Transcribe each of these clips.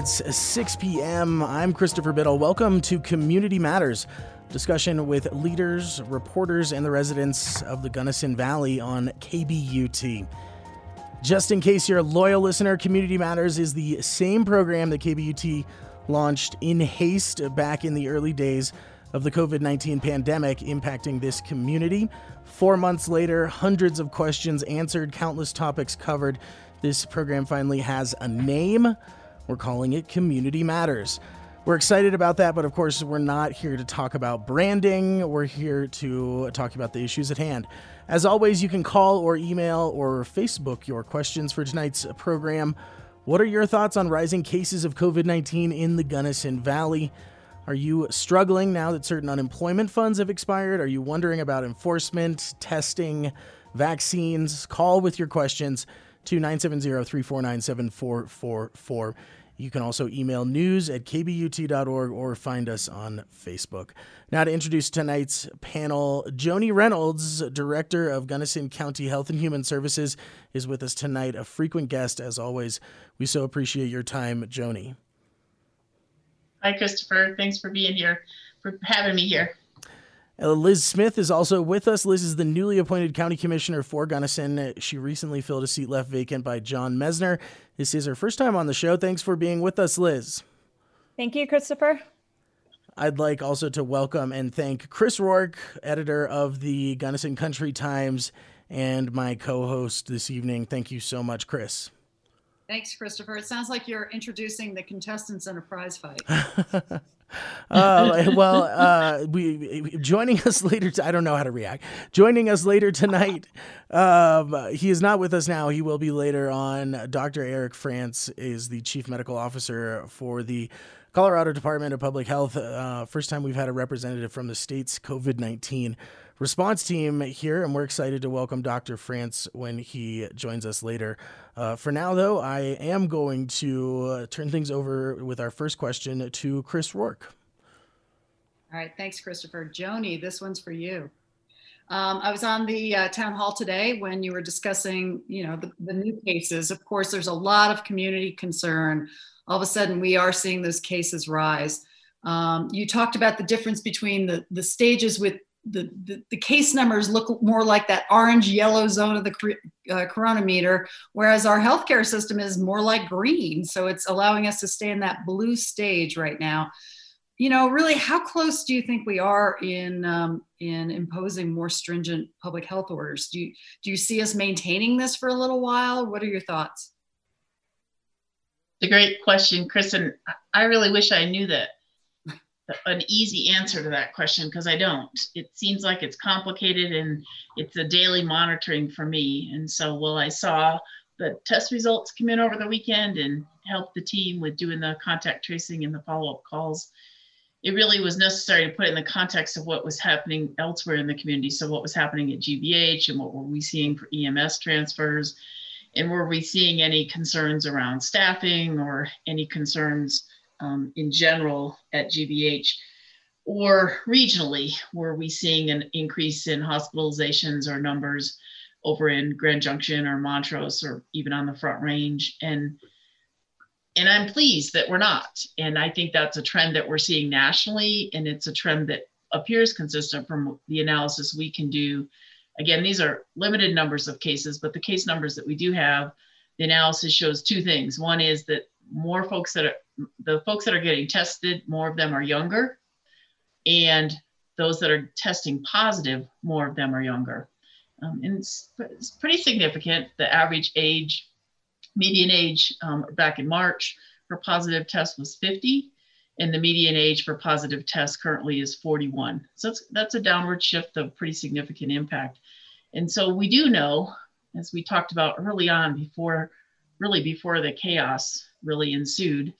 It's 6 p.m. I'm Christopher Biddle. Welcome to Community Matters, discussion with leaders, reporters, and the residents of the Gunnison Valley on KBUT. Just in case you're a loyal listener, Community Matters is the same program that KBUT launched in haste back in the early days of the COVID 19 pandemic impacting this community. Four months later, hundreds of questions answered, countless topics covered. This program finally has a name. We're calling it Community Matters. We're excited about that, but of course, we're not here to talk about branding. We're here to talk about the issues at hand. As always, you can call or email or Facebook your questions for tonight's program. What are your thoughts on rising cases of COVID 19 in the Gunnison Valley? Are you struggling now that certain unemployment funds have expired? Are you wondering about enforcement, testing, vaccines? Call with your questions to 970 349 7444. You can also email news at kbut.org or find us on Facebook. Now, to introduce tonight's panel, Joni Reynolds, Director of Gunnison County Health and Human Services, is with us tonight, a frequent guest as always. We so appreciate your time, Joni. Hi, Christopher. Thanks for being here, for having me here. Uh, Liz Smith is also with us. Liz is the newly appointed county commissioner for Gunnison. She recently filled a seat left vacant by John Messner. This is her first time on the show. Thanks for being with us, Liz. Thank you, Christopher. I'd like also to welcome and thank Chris Rourke, editor of the Gunnison Country Times, and my co host this evening. Thank you so much, Chris. Thanks, Christopher. It sounds like you're introducing the contestants in a prize fight. uh, well, uh, we joining us later. T- I don't know how to react. Joining us later tonight. Um, he is not with us now. He will be later on. Dr. Eric France is the chief medical officer for the Colorado Department of Public Health. Uh, first time we've had a representative from the state's COVID nineteen response team here, and we're excited to welcome Dr. France when he joins us later. Uh, for now, though, I am going to uh, turn things over with our first question to Chris Rourke. All right, thanks, Christopher. Joni, this one's for you. Um, I was on the uh, town hall today when you were discussing, you know, the, the new cases. Of course, there's a lot of community concern. All of a sudden, we are seeing those cases rise. Um, you talked about the difference between the, the stages with the, the, the, case numbers look more like that orange yellow zone of the uh, coronameter, whereas our healthcare system is more like green. So it's allowing us to stay in that blue stage right now. You know, really, how close do you think we are in um, in imposing more stringent public health orders? Do you do you see us maintaining this for a little while? What are your thoughts? It's a great question, Chris, and I really wish I knew that an easy answer to that question because I don't. It seems like it's complicated and it's a daily monitoring for me. And so, while I saw the test results come in over the weekend and help the team with doing the contact tracing and the follow up calls. It really was necessary to put it in the context of what was happening elsewhere in the community. So, what was happening at GVH and what were we seeing for EMS transfers? And were we seeing any concerns around staffing or any concerns um, in general at GVH or regionally, were we seeing an increase in hospitalizations or numbers over in Grand Junction or Montrose or even on the Front Range? And and I'm pleased that we're not. And I think that's a trend that we're seeing nationally, and it's a trend that appears consistent from the analysis we can do. Again, these are limited numbers of cases, but the case numbers that we do have, the analysis shows two things. One is that more folks that are the folks that are getting tested, more of them are younger, and those that are testing positive, more of them are younger. Um, and it's, it's, pretty significant. The average age, median age um, back in March for positive test was 50, and the median age for positive tests currently is 41. So that's, that's a downward shift of pretty significant impact. And so we do know, as we talked about early on before, really before the chaos really ensued,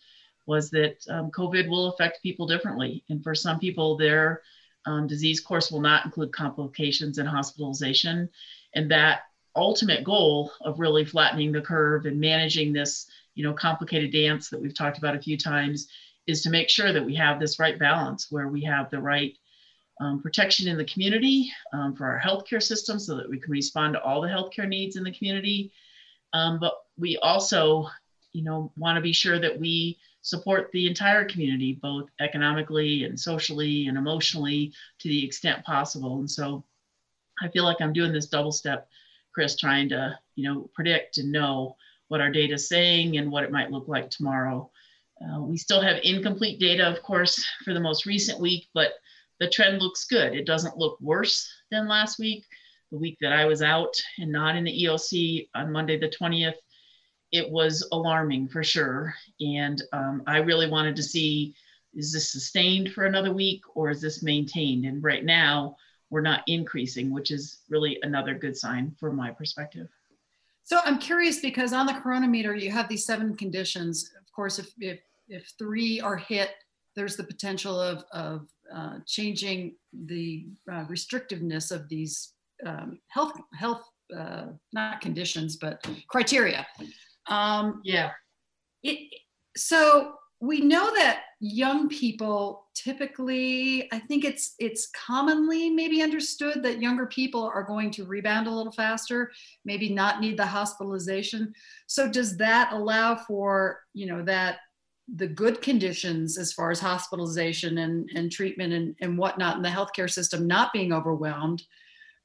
was that um, COVID will affect people differently. And for some people, their um, disease course will not include complications and hospitalization. And that ultimate goal of really flattening the curve and managing this, you know, complicated dance that we've talked about a few times is to make sure that we have this right balance where we have the right um, protection in the community um, for our healthcare system so that we can respond to all the healthcare needs in the community. Um, but we also you know, want to be sure that we support the entire community, both economically and socially and emotionally to the extent possible. And so I feel like I'm doing this double step, Chris, trying to, you know, predict and know what our data is saying and what it might look like tomorrow. Uh, we still have incomplete data, of course, for the most recent week, but the trend looks good. It doesn't look worse than last week. The week that I was out and not in the EOC on Monday, the 20th, it was alarming for sure. And um, I really wanted to see is this sustained for another week or is this maintained? And right now, we're not increasing, which is really another good sign from my perspective. So I'm curious because on the coronameter, you have these seven conditions. Of course, if, if, if three are hit, there's the potential of, of uh, changing the uh, restrictiveness of these um, health, health uh, not conditions, but criteria. Um, yeah. It, so we know that young people typically i think it's it's commonly maybe understood that younger people are going to rebound a little faster maybe not need the hospitalization so does that allow for you know that the good conditions as far as hospitalization and, and treatment and, and whatnot in the healthcare system not being overwhelmed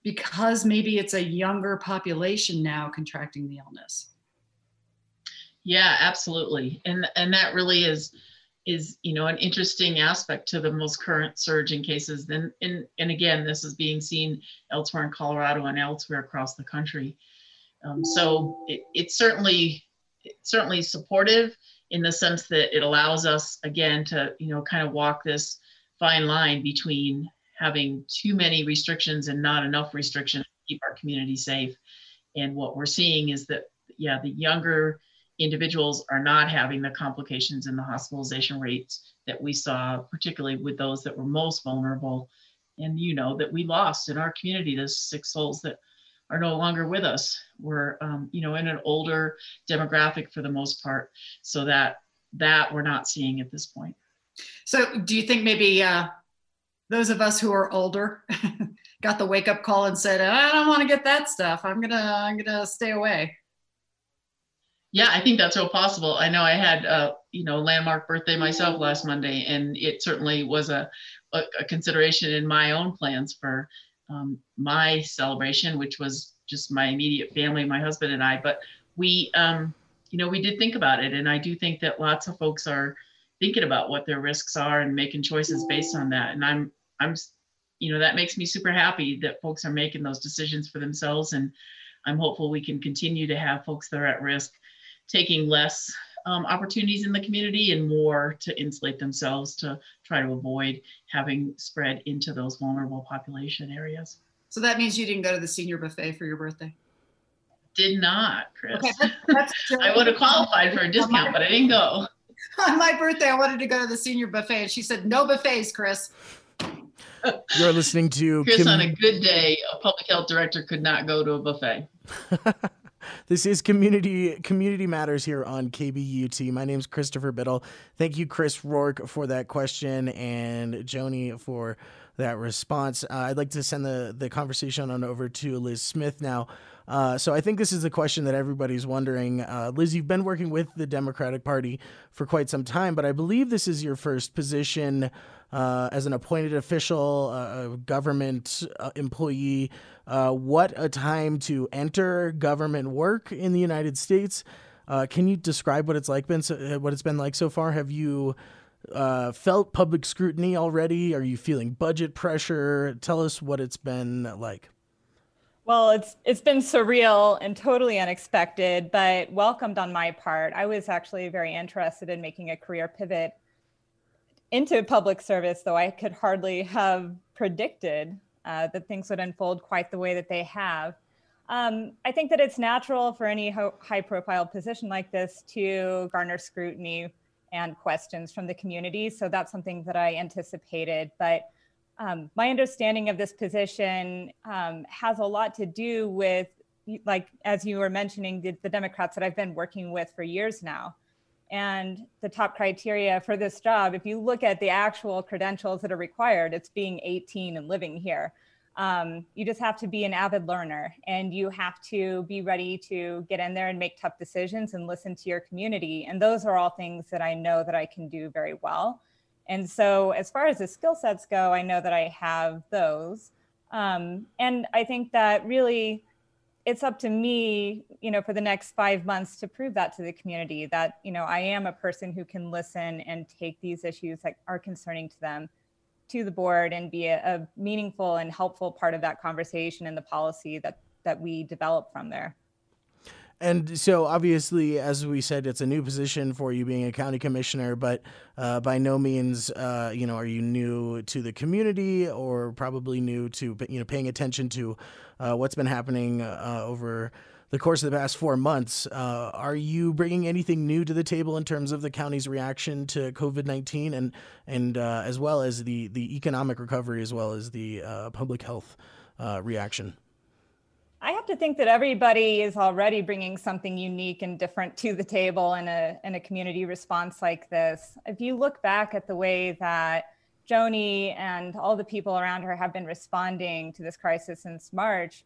because maybe it's a younger population now contracting the illness yeah, absolutely. And and that really is is you know an interesting aspect to the most current surge in cases. Then and and again, this is being seen elsewhere in Colorado and elsewhere across the country. Um, so it, it's certainly it's certainly supportive in the sense that it allows us again to you know kind of walk this fine line between having too many restrictions and not enough restrictions to keep our community safe. And what we're seeing is that yeah, the younger individuals are not having the complications and the hospitalization rates that we saw, particularly with those that were most vulnerable. And you know that we lost in our community those six souls that are no longer with us. We're um, you know in an older demographic for the most part, so that that we're not seeing at this point. So, do you think maybe uh, those of us who are older got the wake up call and said, "I don't want to get that stuff. I'm gonna I'm gonna stay away." Yeah, I think that's real possible. I know I had a uh, you know landmark birthday myself last Monday, and it certainly was a, a, a consideration in my own plans for um, my celebration, which was just my immediate family, my husband and I. But we, um, you know, we did think about it, and I do think that lots of folks are thinking about what their risks are and making choices based on that. And I'm, I'm, you know, that makes me super happy that folks are making those decisions for themselves, and I'm hopeful we can continue to have folks that are at risk taking less um, opportunities in the community and more to insulate themselves to try to avoid having spread into those vulnerable population areas. So that means you didn't go to the senior buffet for your birthday? Did not, Chris. Okay, that's, that's I would have qualified for a discount, but I didn't go. On my birthday, I wanted to go to the senior buffet, and she said, "No buffets, Chris." You're listening to Chris. Kim- on a good day, a public health director could not go to a buffet. This is community community matters here on KBUT. My name is Christopher Biddle. Thank you, Chris Rourke, for that question, and Joni for that response. Uh, I'd like to send the the conversation on over to Liz Smith now. Uh, so I think this is a question that everybody's wondering. Uh, Liz, you've been working with the Democratic Party for quite some time, but I believe this is your first position uh, as an appointed official, uh, government uh, employee. Uh, what a time to enter government work in the United States. Uh, can you describe what it's like been so, what it's been like so far? Have you uh, felt public scrutiny already? Are you feeling budget pressure? Tell us what it's been like. Well, it's it's been surreal and totally unexpected, but welcomed on my part. I was actually very interested in making a career pivot into public service, though I could hardly have predicted uh, that things would unfold quite the way that they have. Um, I think that it's natural for any ho- high profile position like this to garner scrutiny and questions from the community. So that's something that I anticipated. But um, my understanding of this position um, has a lot to do with, like, as you were mentioning, the, the Democrats that I've been working with for years now and the top criteria for this job if you look at the actual credentials that are required it's being 18 and living here Um, you just have to be an avid learner and you have to be ready to get in there and make tough decisions and listen to your community. And those are all things that I know that I can do very well. And so, as far as the skill sets go, I know that I have those. Um, and I think that really it's up to me, you know, for the next five months to prove that to the community that, you know, I am a person who can listen and take these issues that are concerning to them to the board and be a, a meaningful and helpful part of that conversation and the policy that that we develop from there. And so, obviously, as we said, it's a new position for you being a county commissioner, but uh, by no means, uh, you know, are you new to the community or probably new to, you know, paying attention to uh, what's been happening uh, over the course of the past four months. Uh, are you bringing anything new to the table in terms of the county's reaction to COVID nineteen, and and uh, as well as the the economic recovery, as well as the public health reaction? I have to think that everybody is already bringing something unique and different to the table in a, in a community response like this. If you look back at the way that Joni and all the people around her have been responding to this crisis since March,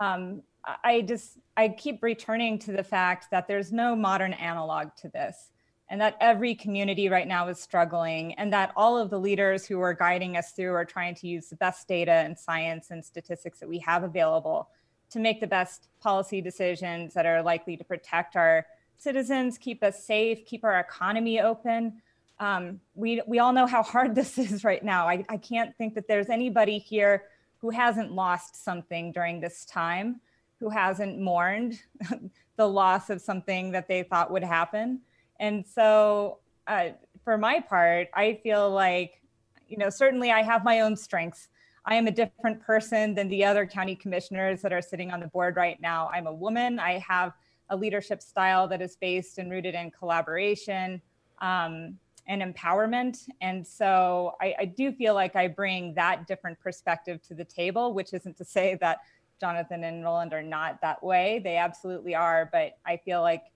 um, I just I keep returning to the fact that there's no modern analog to this, and that every community right now is struggling, and that all of the leaders who are guiding us through are trying to use the best data and science and statistics that we have available to make the best policy decisions that are likely to protect our citizens, keep us safe, keep our economy open. Um, we, we all know how hard this is right now. I, I can't think that there's anybody here who hasn't lost something during this time, who hasn't mourned the loss of something that they thought would happen. And so, uh, for my part, I feel like, you know, certainly I have my own strengths. I am a different person than the other county commissioners that are sitting on the board right now. I'm a woman. I have a leadership style that is based and rooted in collaboration um, and empowerment. And so I, I do feel like I bring that different perspective to the table, which isn't to say that Jonathan and Roland are not that way. They absolutely are. But I feel like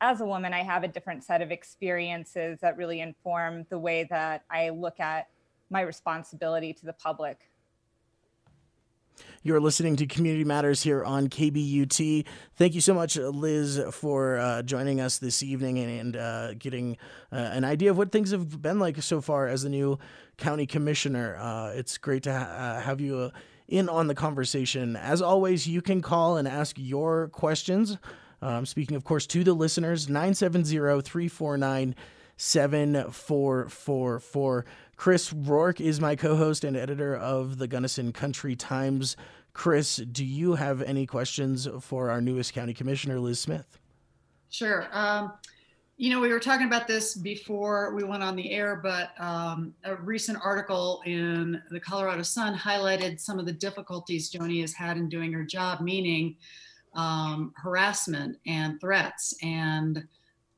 as a woman, I have a different set of experiences that really inform the way that I look at my responsibility to the public. You're listening to Community Matters here on KBUT. Thank you so much, Liz, for uh, joining us this evening and, and uh, getting uh, an idea of what things have been like so far as the new county commissioner. Uh, it's great to ha- uh, have you uh, in on the conversation. As always, you can call and ask your questions. Um, speaking, of course, to the listeners, 970 349 7444. Chris Rourke is my co host and editor of the Gunnison Country Times. Chris, do you have any questions for our newest county commissioner, Liz Smith? Sure. Um, you know, we were talking about this before we went on the air, but um, a recent article in the Colorado Sun highlighted some of the difficulties Joni has had in doing her job, meaning um, harassment and threats. And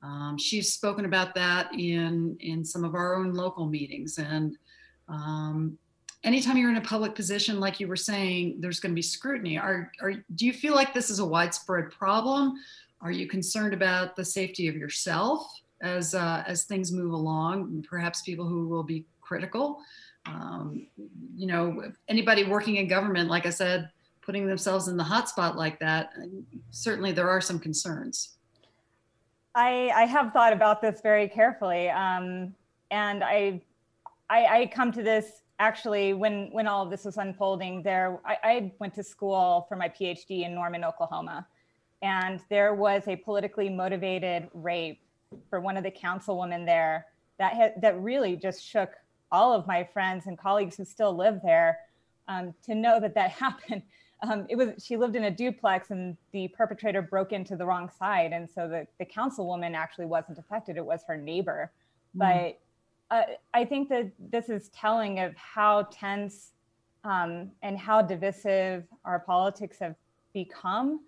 um, she's spoken about that in in some of our own local meetings. And um, anytime you're in a public position, like you were saying, there's going to be scrutiny. Are, are do you feel like this is a widespread problem? Are you concerned about the safety of yourself as uh, as things move along? Perhaps people who will be critical. Um, you know, anybody working in government, like I said, putting themselves in the hot spot like that, certainly there are some concerns. I, I have thought about this very carefully. Um, and I, I, I, come to this actually when, when all of this was unfolding there, I, I went to school for my PhD in Norman, Oklahoma. And there was a politically motivated rape for one of the councilwomen there that, ha- that really just shook all of my friends and colleagues who still live there um, to know that that happened um, it was she lived in a duplex and the perpetrator broke into the wrong side. And so the, the councilwoman actually wasn't affected. It was her neighbor. Mm. but uh, i think that this is telling of how tense um, and how divisive our politics have become.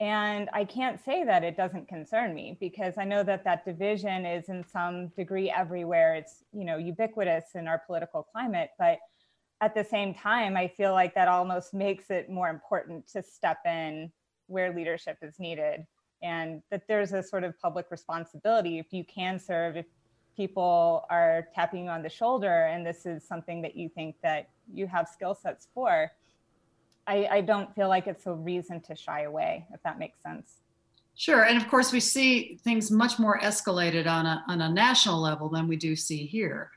And i can't say that it doesn't concern me because i know that that division is in some degree everywhere. It's you know ubiquitous in our political climate but at the same time, I feel like that almost makes it more important to step in where leadership is needed and that there's a sort of public responsibility if you can serve if people are tapping you on the shoulder and this is something that you think that you have skill sets for I, I don't feel like it's a reason to shy away, if that makes sense. Sure, and of course we see things much more escalated on a on a national level than we do see here.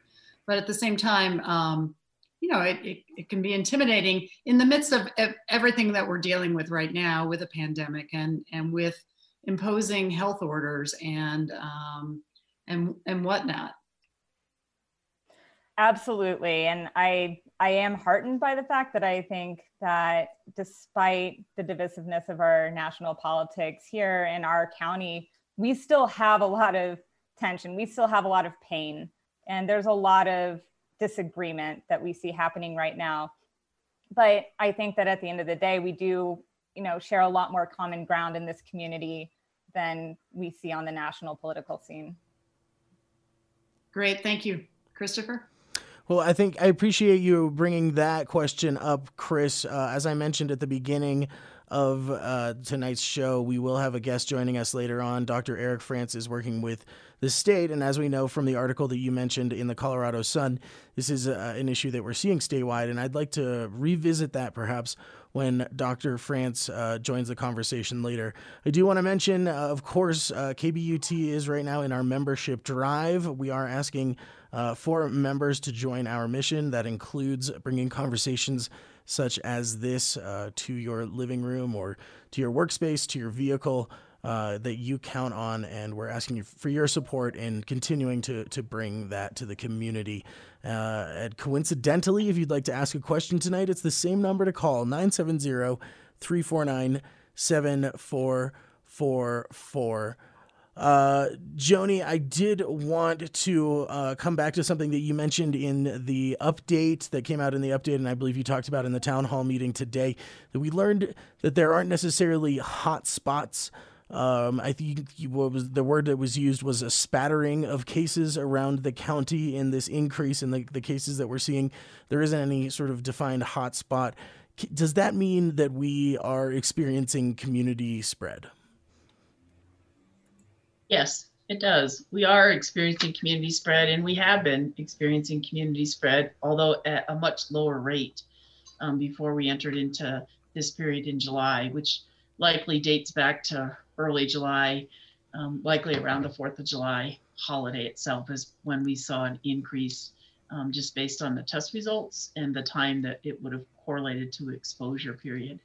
But at the same time, um, you know, it, it, it, can be intimidating in the midst of everything that we're dealing with right now with a pandemic and and with imposing health orders and um, and and whatnot. Absolutely, and I I am heartened by the fact that I think that despite the divisiveness of our national politics here in our county, we still have a lot of tension. We still have a lot of pain, and there's a lot of disagreement that we see happening right now. But I think that at the end of the day, we do, you know, share a lot more common ground in this community than we see on the national political scene. Great, thank you, Christopher. Well, I think I appreciate you bringing that question up, Chris. Uh, as I mentioned at the beginning of uh, tonight's show, we will have a guest joining us later on. Dr. Eric France is working with the state. And as we know from the article that you mentioned in the Colorado Sun, this is uh, an issue that we're seeing statewide. And I'd like to revisit that perhaps when Dr. France uh, joins the conversation later. I do want to mention, uh, of course, uh, KBUT is right now in our membership drive. We are asking uh, for members to join our mission. That includes bringing conversations such as this uh, to your living room or to your workspace, to your vehicle uh, that you count on, and we're asking you for your support in continuing to to bring that to the community. Uh, and coincidentally, if you'd like to ask a question tonight, it's the same number to call 970 349 7444. Uh, Joni, I did want to uh, come back to something that you mentioned in the update that came out in the update, and I believe you talked about in the town hall meeting today. That we learned that there aren't necessarily hot spots um, I think what was the word that was used was a spattering of cases around the county in this increase in the, the cases that we're seeing. There isn't any sort of defined hotspot. Does that mean that we are experiencing community spread? Yes, it does. We are experiencing community spread, and we have been experiencing community spread, although at a much lower rate um, before we entered into this period in July, which likely dates back to early July, um, likely around the 4th of July holiday itself is when we saw an increase um, just based on the test results and the time that it would have correlated to exposure period.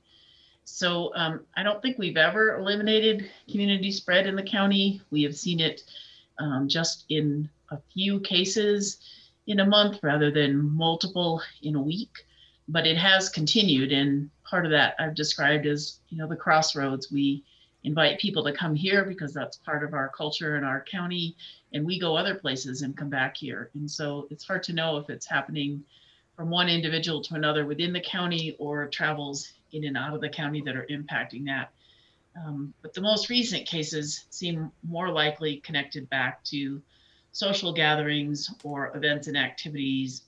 So um, I don't think we've ever eliminated community spread in the county. We have seen it um, just in a few cases in a month rather than multiple in a week, but it has continued. And part of that I've described as, you know, the crossroads. We invite people to come here because that's part of our culture in our county and we go other places and come back here and so it's hard to know if it's happening from one individual to another within the county or travels in and out of the county that are impacting that um, but the most recent cases seem more likely connected back to social gatherings or events and activities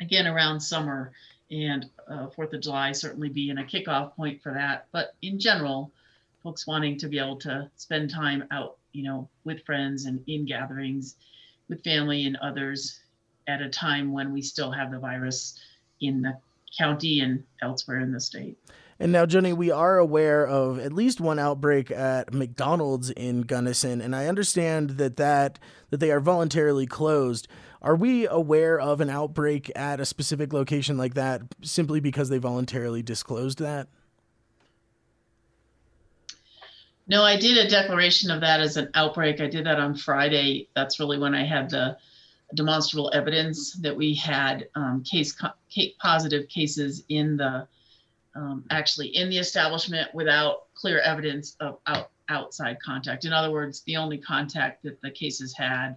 again around summer and uh, fourth of july certainly being a kickoff point for that but in general folks wanting to be able to spend time out, you know, with friends and in gatherings with family and others at a time when we still have the virus in the county and elsewhere in the state. And now, Joni, we are aware of at least one outbreak at McDonald's in Gunnison, and I understand that that that they are voluntarily closed. Are we aware of an outbreak at a specific location like that simply because they voluntarily disclosed that? No, I did a declaration of that as an outbreak. I did that on Friday. That's really when I had the demonstrable evidence that we had um, case, case positive cases in the um, actually in the establishment without clear evidence of out, outside contact. In other words, the only contact that the cases had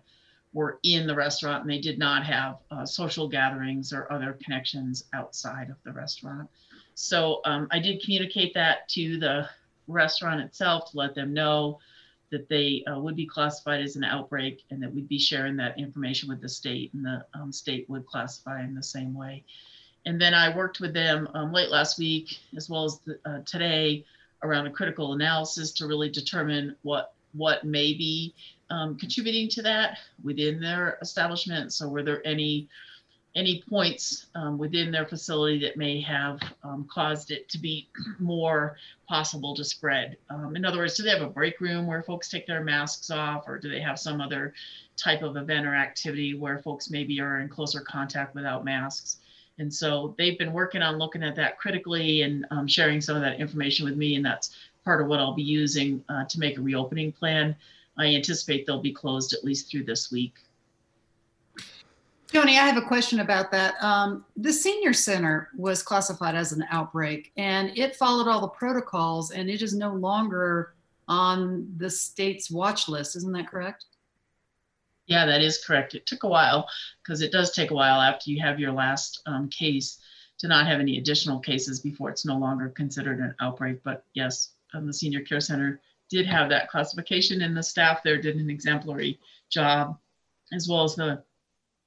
were in the restaurant and they did not have uh, social gatherings or other connections outside of the restaurant. So um, I did communicate that to the restaurant itself to let them know that they uh, would be classified as an outbreak and that we'd be sharing that information with the state and the um, state would classify in the same way. And then I worked with them um, late last week as well as the, uh, today around a critical analysis to really determine what what may be um, contributing to that within their establishment. So were there any any points um, within their facility that may have um, caused it to be more possible to spread. Um, in other words, do they have a break room where folks take their masks off, or do they have some other type of event or activity where folks maybe are in closer contact without masks? And so they've been working on looking at that critically and um, sharing some of that information with me, and that's part of what I'll be using uh, to make a reopening plan. I anticipate they'll be closed at least through this week. Joni, I have a question about that. Um, the senior center was classified as an outbreak and it followed all the protocols and it is no longer on the state's watch list. Isn't that correct? Yeah, that is correct. It took a while because it does take a while after you have your last um, case to not have any additional cases before it's no longer considered an outbreak. But yes, um, the senior care center did have that classification and the staff there did an exemplary job as well as the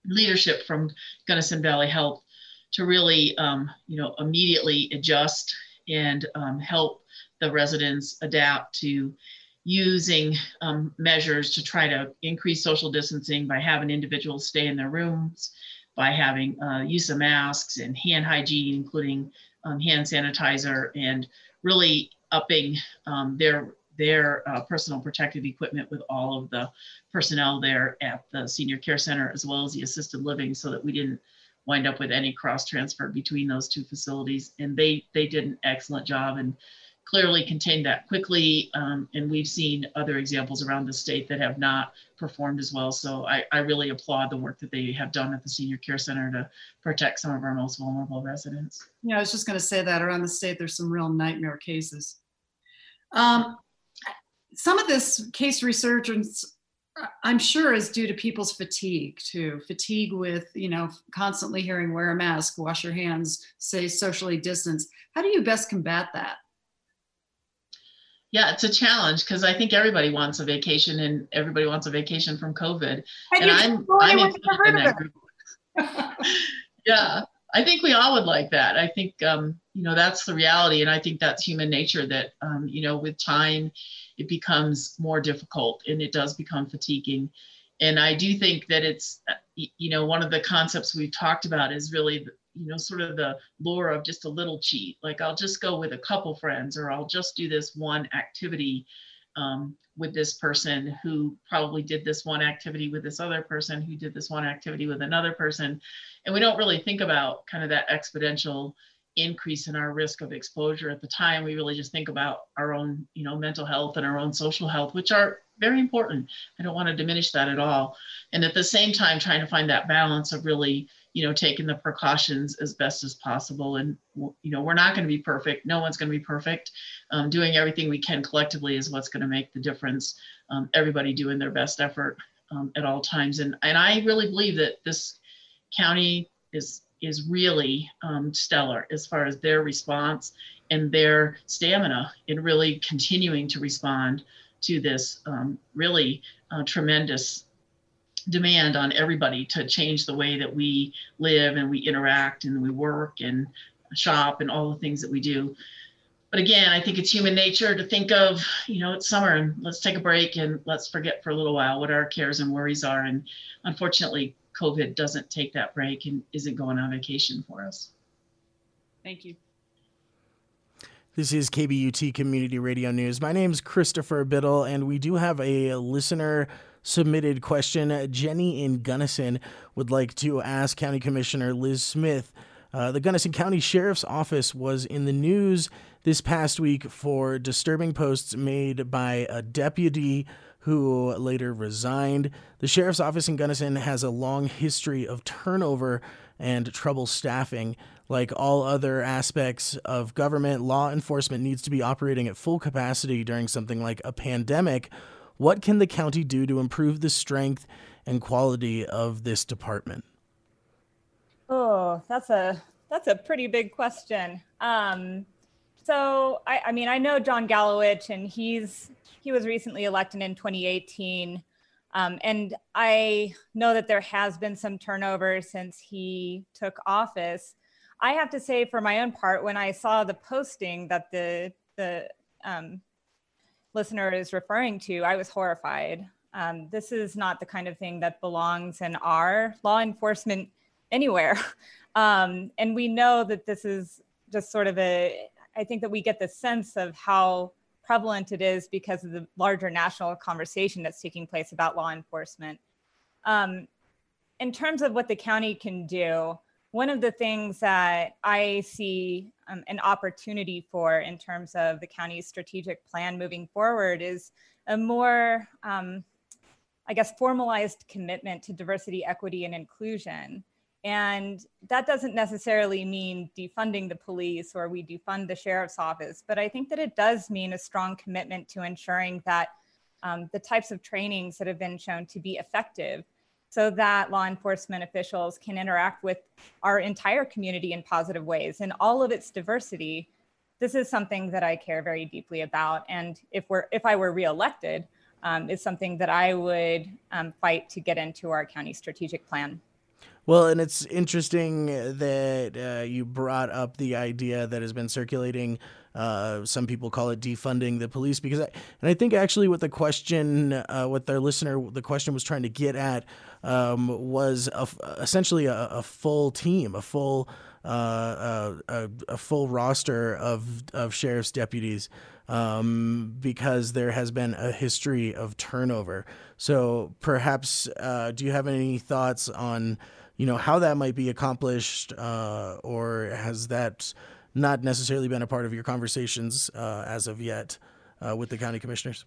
leadership from Gunnison Valley Health to really, um, you know, immediately adjust and um, help the residents adapt to using um, measures to try to increase social distancing by having individuals stay in their rooms, by having uh, use of masks and hand hygiene, including um, hand sanitizer, and really upping um, their their uh, personal protective equipment with all of the personnel there at the senior care center as well as the assisted living so that we didn't wind up with any cross transfer between those two facilities. And they they did an excellent job and clearly contained that quickly um, and we've seen other examples around the state that have not performed as well. So I, I really applaud the work that they have done at the senior care center to protect some of our most vulnerable residents. Yeah i was just going to say that around the state there's some real nightmare cases. Um, some of this case resurgence i'm sure is due to people's fatigue too fatigue with you know constantly hearing wear a mask wash your hands say socially distance how do you best combat that yeah it's a challenge because i think everybody wants a vacation and everybody wants a vacation from covid and, and i'm i'm in that group yeah I think we all would like that. I think um, you know that's the reality, and I think that's human nature. That um, you know, with time, it becomes more difficult, and it does become fatiguing. And I do think that it's uh, you know one of the concepts we've talked about is really you know sort of the lure of just a little cheat. Like I'll just go with a couple friends, or I'll just do this one activity um, with this person who probably did this one activity with this other person who did this one activity with another person. And we don't really think about kind of that exponential increase in our risk of exposure at the time. We really just think about our own, you know, mental health and our own social health, which are very important. I don't want to diminish that at all. And at the same time, trying to find that balance of really you know taking the precautions as best as possible and you know we're not going to be perfect. No one's going to be perfect. Um, doing everything we can collectively is what's going to make the difference um, everybody doing their best effort um, at all times. And and i really believe that this county is is really um, stellar as far as their response and their stamina in really continuing to respond to this um, really uh, tremendous demand on everybody to change the way that we live and we interact and we work and shop and all the things that we do. But again, I think it's human nature to think of, you know, it's summer and let's take a break and let's forget for a little while what our cares and worries are. And unfortunately, COVID doesn't take that break and isn't going on vacation for us. Thank you. This is KBUT Community Radio News. My name is Christopher Biddle, and we do have a listener submitted question. Jenny in Gunnison would like to ask County Commissioner Liz Smith. Uh, the Gunnison County Sheriff's Office was in the news this past week for disturbing posts made by a deputy who later resigned. The Sheriff's Office in Gunnison has a long history of turnover and trouble staffing. Like all other aspects of government, law enforcement needs to be operating at full capacity during something like a pandemic what can the county do to improve the strength and quality of this department? Oh, that's a that's a pretty big question. Um, so I, I mean, I know John Gallowich, and he's he was recently elected in 2018. Um, and I know that there has been some turnover since he took office. I have to say, for my own part, when I saw the posting that the the um, listener is referring to, I was horrified. Um, this is not the kind of thing that belongs in our law enforcement anywhere. Um, and we know that this is just sort of a, I think that we get the sense of how prevalent it is because of the larger national conversation that's taking place about law enforcement. Um, in terms of what the county can do, one of the things that I see um, an opportunity for in terms of the county's strategic plan moving forward is a more, um, I guess, formalized commitment to diversity, equity, and inclusion. And that doesn't necessarily mean defunding the police or we defund the sheriff's office, but I think that it does mean a strong commitment to ensuring that um, the types of trainings that have been shown to be effective so that law enforcement officials can interact with our entire community in positive ways in all of its diversity this is something that i care very deeply about and if we're if i were reelected um, is something that i would um, fight to get into our county strategic plan well, and it's interesting that uh, you brought up the idea that has been circulating. Uh, some people call it defunding the police because, I, and I think actually what the question, uh, what their listener, the question was trying to get at, um, was a, essentially a, a, full team, a full, uh, uh, a, a, full roster of of sheriff's deputies. Um, because there has been a history of turnover. So perhaps, uh, do you have any thoughts on you know how that might be accomplished, or has that not necessarily been a part of your conversations uh, as of yet uh, with the county commissioners?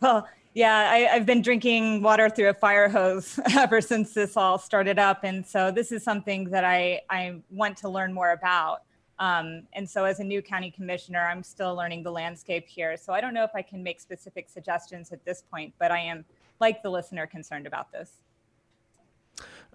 Well, yeah, I, have been drinking water through a fire hose ever since this all started up, and so this is something that I I want to learn more about. Um, and so, as a new county commissioner, I'm still learning the landscape here. So I don't know if I can make specific suggestions at this point, but I am, like the listener, concerned about this.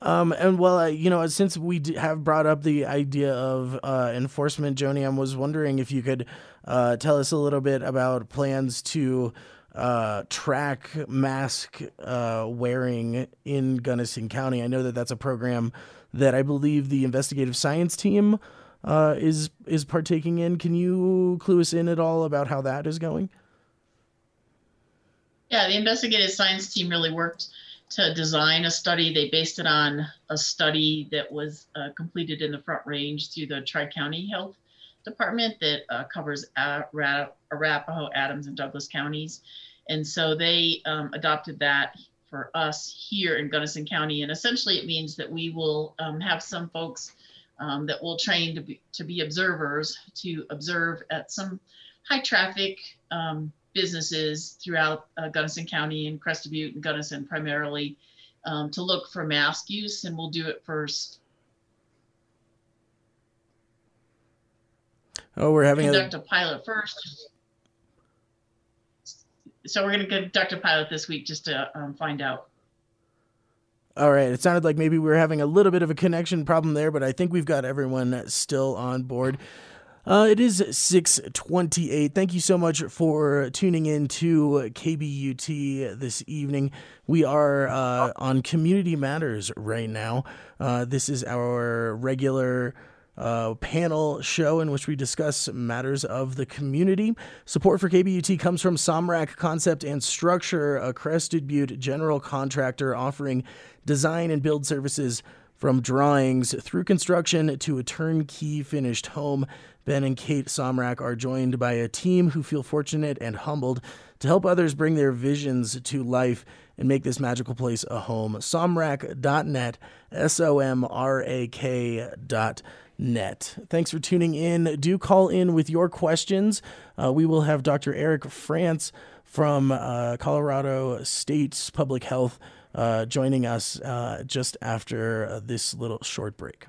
Um, and well, uh, you know, since we have brought up the idea of uh, enforcement, Joni, I was wondering if you could uh, tell us a little bit about plans to uh, track mask uh, wearing in Gunnison County. I know that that's a program that I believe the investigative science team uh, is is partaking in. Can you clue us in at all about how that is going? Yeah, the investigative science team really worked to design a study. They based it on a study that was uh, completed in the Front Range through the Tri County Health Department that uh, covers Arapahoe, Adams, and Douglas counties. And so they um, adopted that for us here in Gunnison County. And essentially, it means that we will um, have some folks um, that will train to be, to be observers to observe at some high traffic um, businesses throughout uh, Gunnison County and Crested Butte and Gunnison primarily um, to look for mask use, and we'll do it first. Oh, we're having conduct a, a pilot first. So we're going to conduct a pilot this week just to um, find out. All right. It sounded like maybe we were having a little bit of a connection problem there, but I think we've got everyone still on board. Uh, it is 628. Thank you so much for tuning in to KBUT this evening. We are uh, on Community Matters right now. Uh, this is our regular uh, panel show in which we discuss matters of the community. Support for KBUT comes from Somrak Concept and Structure, a Crested Butte general contractor offering design and build services from drawings through construction to a turnkey finished home. Ben and Kate Somrak are joined by a team who feel fortunate and humbled to help others bring their visions to life and make this magical place a home. Somrak.net, S O M R A K.net. Thanks for tuning in. Do call in with your questions. Uh, we will have Dr. Eric France from uh, Colorado State's Public Health uh, joining us uh, just after this little short break.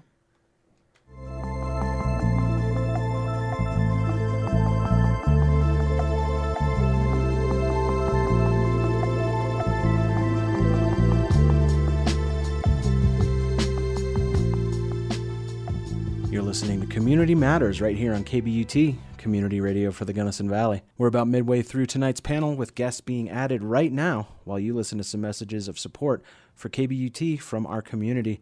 You're listening to Community Matters right here on KBUT, community radio for the Gunnison Valley. We're about midway through tonight's panel with guests being added right now while you listen to some messages of support for KBUT from our community.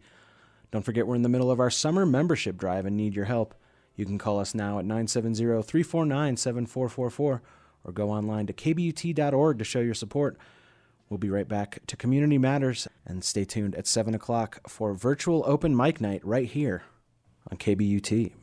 Don't forget, we're in the middle of our summer membership drive and need your help. You can call us now at 970 349 7444 or go online to kbut.org to show your support. We'll be right back to Community Matters and stay tuned at 7 o'clock for virtual open mic night right here on KBUT.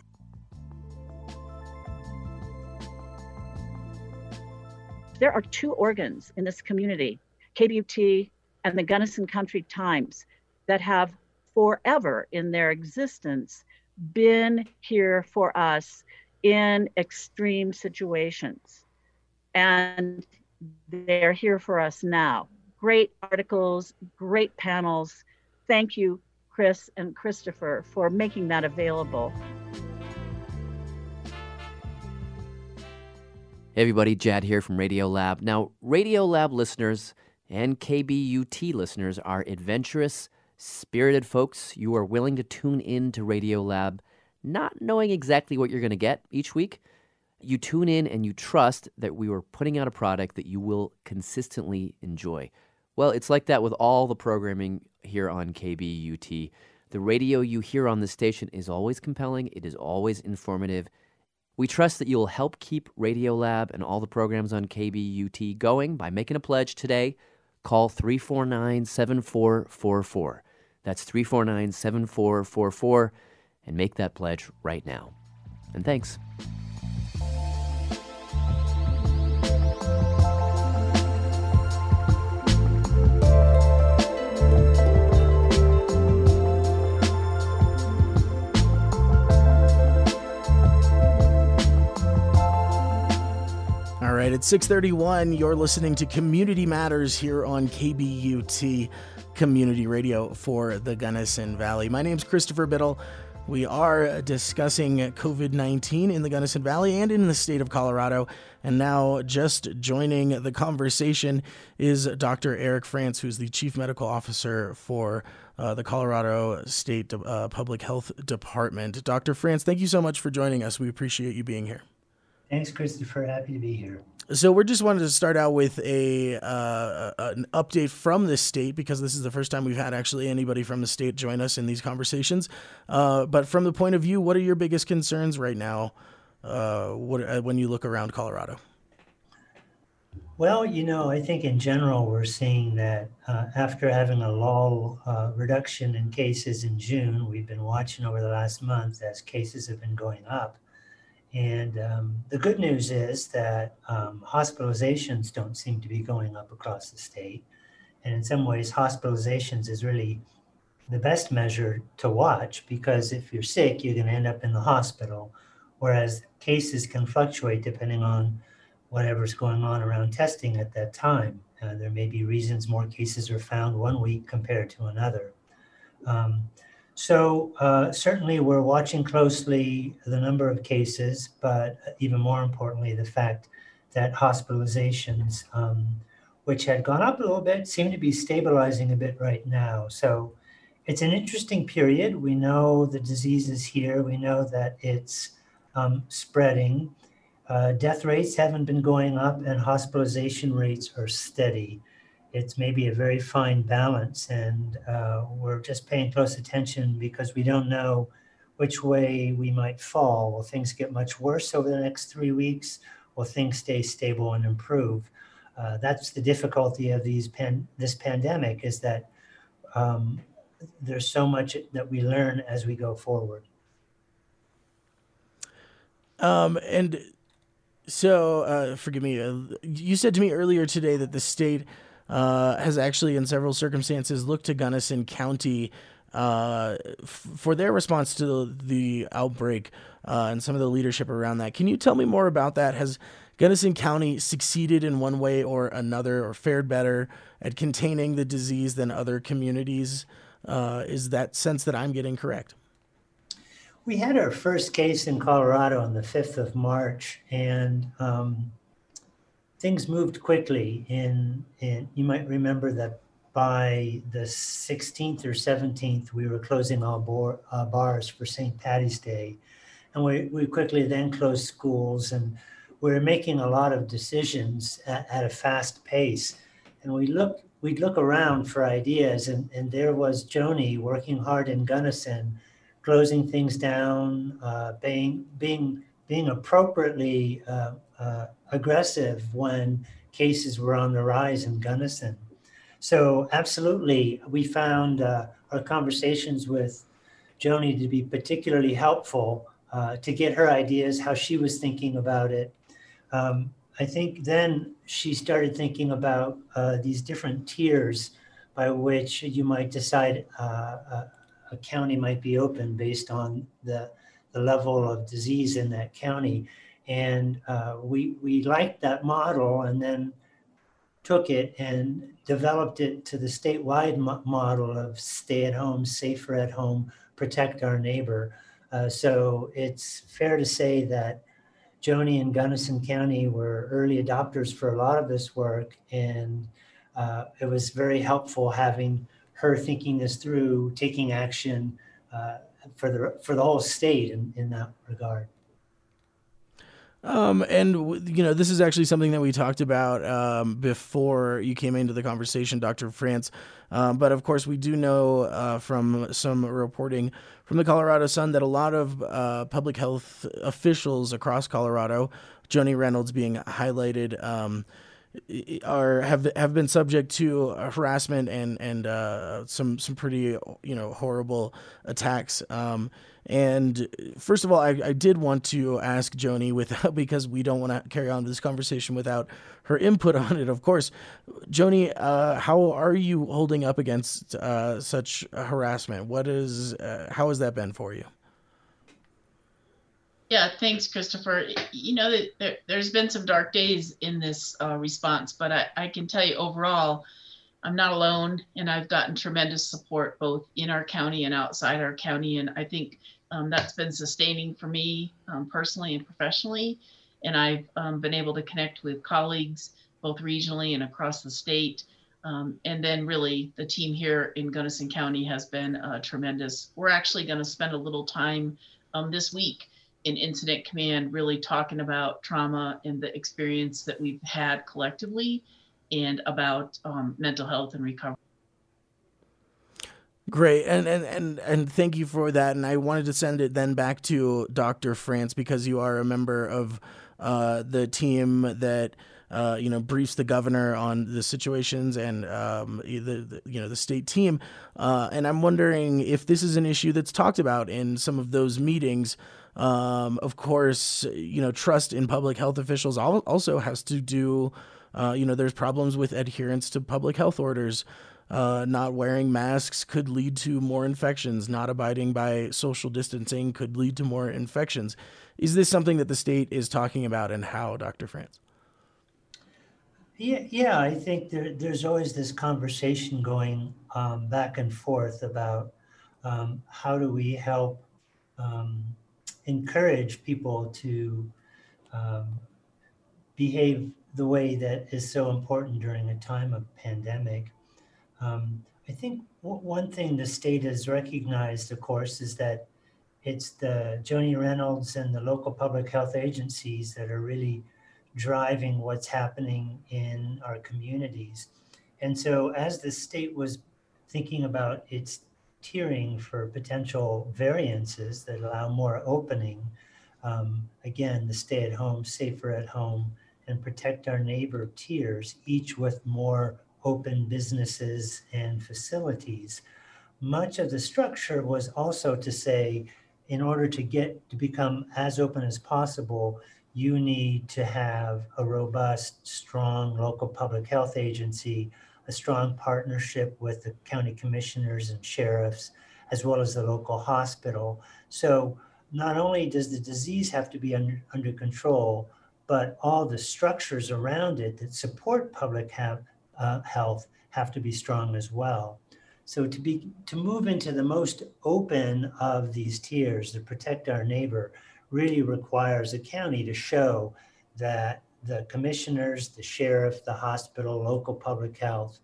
There are two organs in this community, KBUT and the Gunnison Country Times, that have forever in their existence been here for us in extreme situations. And they're here for us now. Great articles, great panels. Thank you, Chris and Christopher, for making that available. Hey everybody, Jad here from Radio Lab. Now, Radio Lab listeners and KBUT listeners are adventurous, spirited folks. You are willing to tune in to Radio Lab, not knowing exactly what you're going to get each week. You tune in and you trust that we are putting out a product that you will consistently enjoy. Well, it's like that with all the programming here on KBUT. The radio you hear on the station is always compelling, it is always informative. We trust that you'll help keep Radiolab and all the programs on KBUT going by making a pledge today. Call 349 7444. That's 349 7444 and make that pledge right now. And thanks. Right, at 631, you're listening to Community Matters here on KBUT Community Radio for the Gunnison Valley. My name's Christopher Biddle. We are discussing COVID 19 in the Gunnison Valley and in the state of Colorado. And now, just joining the conversation is Dr. Eric France, who's the Chief Medical Officer for uh, the Colorado State uh, Public Health Department. Dr. France, thank you so much for joining us. We appreciate you being here. Thanks, Christopher. Happy to be here. So we're just wanted to start out with a uh, an update from the state because this is the first time we've had actually anybody from the state join us in these conversations. Uh, but from the point of view, what are your biggest concerns right now? Uh, what, uh, when you look around Colorado? Well, you know, I think in general we're seeing that uh, after having a lull uh, reduction in cases in June, we've been watching over the last month as cases have been going up. And um, the good news is that um, hospitalizations don't seem to be going up across the state. And in some ways, hospitalizations is really the best measure to watch because if you're sick, you're going to end up in the hospital. Whereas cases can fluctuate depending on whatever's going on around testing at that time. Uh, there may be reasons more cases are found one week compared to another. Um, so uh, certainly we're watching closely the number of cases, but even more importantly, the fact that hospitalizations, um, which had gone up a little bit, seem to be stabilizing a bit right now. So it's an interesting period. We know the disease is here. We know that it's um, spreading. Uh, death rates haven't been going up, and hospitalization rates are steady it's maybe a very fine balance, and uh, we're just paying close attention because we don't know which way we might fall. Will things get much worse over the next three weeks? Will things stay stable and improve? Uh, that's the difficulty of these pan- this pandemic is that um, there's so much that we learn as we go forward. Um, and so, uh, forgive me. Uh, you said to me earlier today that the state uh, has actually, in several circumstances, looked to Gunnison County uh, f- for their response to the, the outbreak uh, and some of the leadership around that. Can you tell me more about that? Has Gunnison County succeeded in one way or another, or fared better at containing the disease than other communities? Uh, is that sense that I'm getting correct? We had our first case in Colorado on the 5th of March, and um, things moved quickly. In, in you might remember that by the 16th or 17th, we were closing all uh, bars for St. Patty's Day, and we we quickly then closed schools, and we were making a lot of decisions at, at a fast pace. And we looked we'd look around for ideas, and, and there was Joni working hard in Gunnison, closing things down, uh, being being being appropriately uh, uh, aggressive when cases were on the rise in Gunnison. so absolutely, we found uh, our conversations with Joni to be particularly helpful uh, to get her ideas, how she was thinking about it. Um, I think then she started thinking about uh, these different tiers by which you might decide uh, a, a, county might be open based on the, the level of disease in that county. And uh, we, we liked that model and then took it and developed it to the statewide mo- model of stay at home, safer at home, protect our neighbor. Uh, so it's fair to say that Joni and Gunnison County were early adopters for a lot of this work, and uh, it was very helpful having her thinking this through, taking action uh, for the for the whole state in, in that regard. Um, and you know, this is actually something that we talked about um, before you came into the conversation, Dr. France. Um, but of course, we do know uh, from some reporting from the Colorado Sun that a lot of uh, public health officials across Colorado, Joni Reynolds being highlighted, um, are have have been subject to harassment and and uh, some some pretty you know horrible attacks. Um, and first of all, I, I did want to ask Joni without because we don't want to carry on this conversation without her input on it. Of course, Joni, uh, how are you holding up against uh, such harassment? What is uh, how has that been for you? Yeah, thanks, Christopher. You know, that there, has been some dark days in this uh, response, but I, I can tell you overall, I'm not alone, and I've gotten tremendous support both in our county and outside our county. And I think um, that's been sustaining for me um, personally and professionally. And I've um, been able to connect with colleagues both regionally and across the state. Um, and then, really, the team here in Gunnison County has been uh, tremendous. We're actually going to spend a little time um, this week in Incident Command, really talking about trauma and the experience that we've had collectively and about um, mental health and recovery. Great, and, and and and thank you for that. And I wanted to send it then back to Dr. France because you are a member of uh, the team that uh, you know briefs the governor on the situations and um, the, the, you know the state team. Uh, and I'm wondering if this is an issue that's talked about in some of those meetings. Um, of course, you know trust in public health officials also has to do. Uh, you know, there's problems with adherence to public health orders. Uh, not wearing masks could lead to more infections. Not abiding by social distancing could lead to more infections. Is this something that the state is talking about, and how, Dr. France? Yeah, yeah. I think there, there's always this conversation going um, back and forth about um, how do we help um, encourage people to um, behave the way that is so important during a time of pandemic. Um, I think w- one thing the state has recognized, of course, is that it's the Joni Reynolds and the local public health agencies that are really driving what's happening in our communities. And so, as the state was thinking about its tiering for potential variances that allow more opening, um, again, the stay at home, safer at home, and protect our neighbor tiers, each with more open businesses and facilities. Much of the structure was also to say, in order to get to become as open as possible, you need to have a robust, strong local public health agency, a strong partnership with the county commissioners and sheriffs, as well as the local hospital. So not only does the disease have to be under, under control, but all the structures around it that support public have, uh, health have to be strong as well. So to be to move into the most open of these tiers to protect our neighbor really requires a county to show that the commissioners, the sheriff, the hospital, local public health,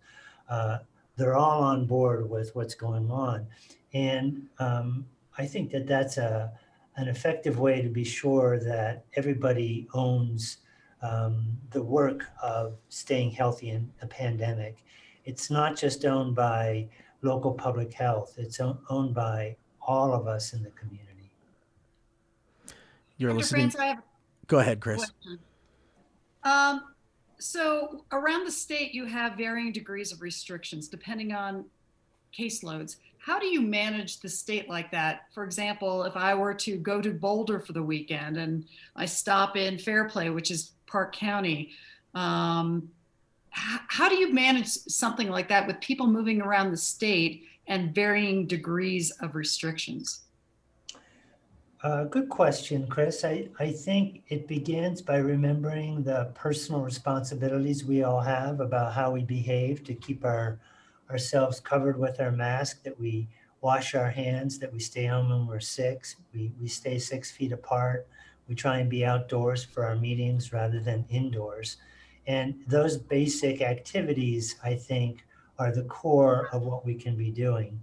uh, they're all on board with what's going on. And um, I think that that's a, an effective way to be sure that everybody owns um, the work of staying healthy in a pandemic. It's not just owned by local public health, it's owned by all of us in the community. You're Dr. listening. France, Go ahead, Chris. Um, so around the state, you have varying degrees of restrictions depending on caseloads. How do you manage the state like that? For example, if I were to go to Boulder for the weekend and I stop in Fairplay, which is Park County, um, how do you manage something like that with people moving around the state and varying degrees of restrictions? Uh, good question, Chris. I, I think it begins by remembering the personal responsibilities we all have about how we behave to keep our ourselves covered with our mask, that we wash our hands, that we stay home when we're sick, we, we stay six feet apart, we try and be outdoors for our meetings rather than indoors. And those basic activities, I think, are the core of what we can be doing.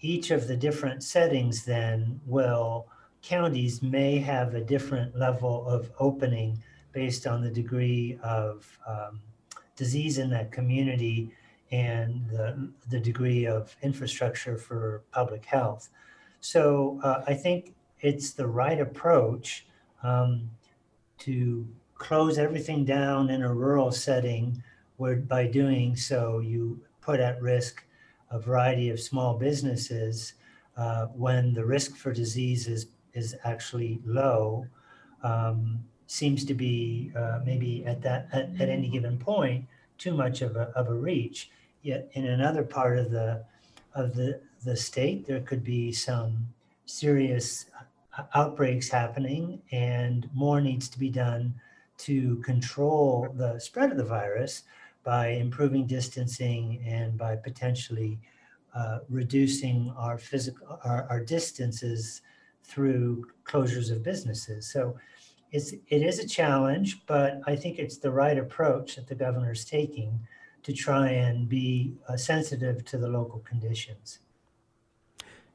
Each of the different settings then will, counties may have a different level of opening based on the degree of um, disease in that community and the, the degree of infrastructure for public health. So uh, I think it's the right approach um, to close everything down in a rural setting where by doing so you put at risk a variety of small businesses uh, when the risk for disease is, is actually low um, seems to be uh, maybe at that at, at, any given point too much of a, of a reach. Yet in another part of the of the the state there could be some serious uh, outbreaks happening and more needs to be done to control the spread of the virus by improving distancing and by potentially uh, reducing our physical our, our, distances through closures of businesses. So it's it is a challenge, but I think it's the right approach that the governor is taking to try and be uh, sensitive to the local conditions.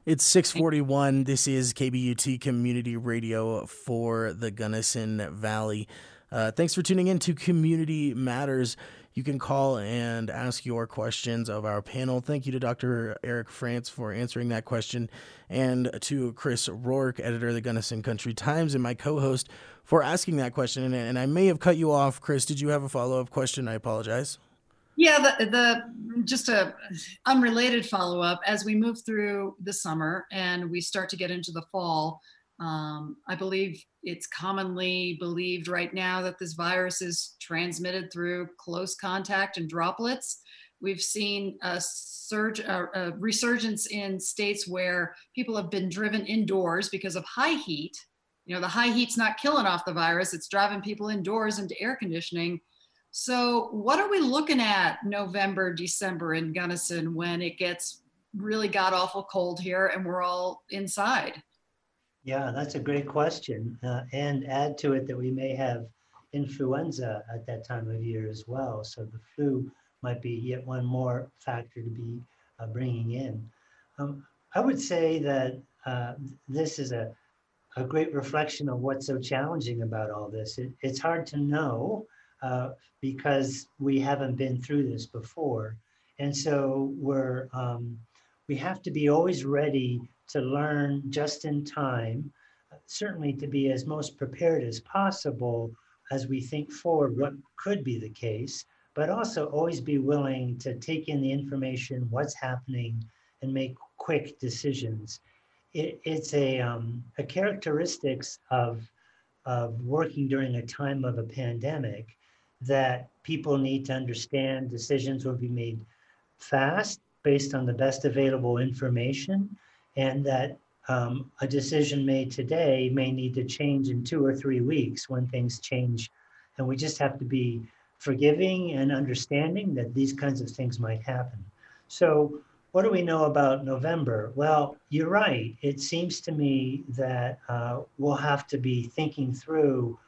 It's 641. This is KBUT Community Radio for the Gunnison Valley. Uh, thanks for tuning in to Community Matters. You can call and ask your questions of our panel. Thank you to Dr. Eric France for answering that question, and to Chris Rourke, editor of the Gunnison Country Times, and my co host for asking that question. And, and I may have cut you off. Chris, did you have a follow up question? I apologize. Yeah, the, the just a unrelated follow up as we move through the summer and we start to get into the fall. Um, I believe it's commonly believed right now that this virus is transmitted through close contact and droplets. We've seen a surge, a, a resurgence in states where people have been driven indoors because of high heat. You know, the high heat's not killing off the virus; it's driving people indoors into air conditioning. So, what are we looking at November, December in Gunnison when it gets really god awful cold here and we're all inside? Yeah, that's a great question. Uh, and add to it that we may have influenza at that time of year as well. So the flu might be yet one more factor to be uh, bringing in. Um, I would say that uh, this is a, a great reflection of what's so challenging about all this. It, it's hard to know uh, because we haven't been through this before. And so we're, um, we have to be always ready to learn just in time, certainly to be as most prepared as possible as we think forward what could be the case, but also always be willing to take in the information, what's happening, and make quick decisions. It, it's a, um, a characteristics of, of working during a time of a pandemic that people need to understand decisions will be made fast based on the best available information and that um, a decision made today may need to change in two or three weeks when things change. And we just have to be forgiving and understanding that these kinds of things might happen. So, what do we know about November? Well, you're right. It seems to me that uh, we'll have to be thinking through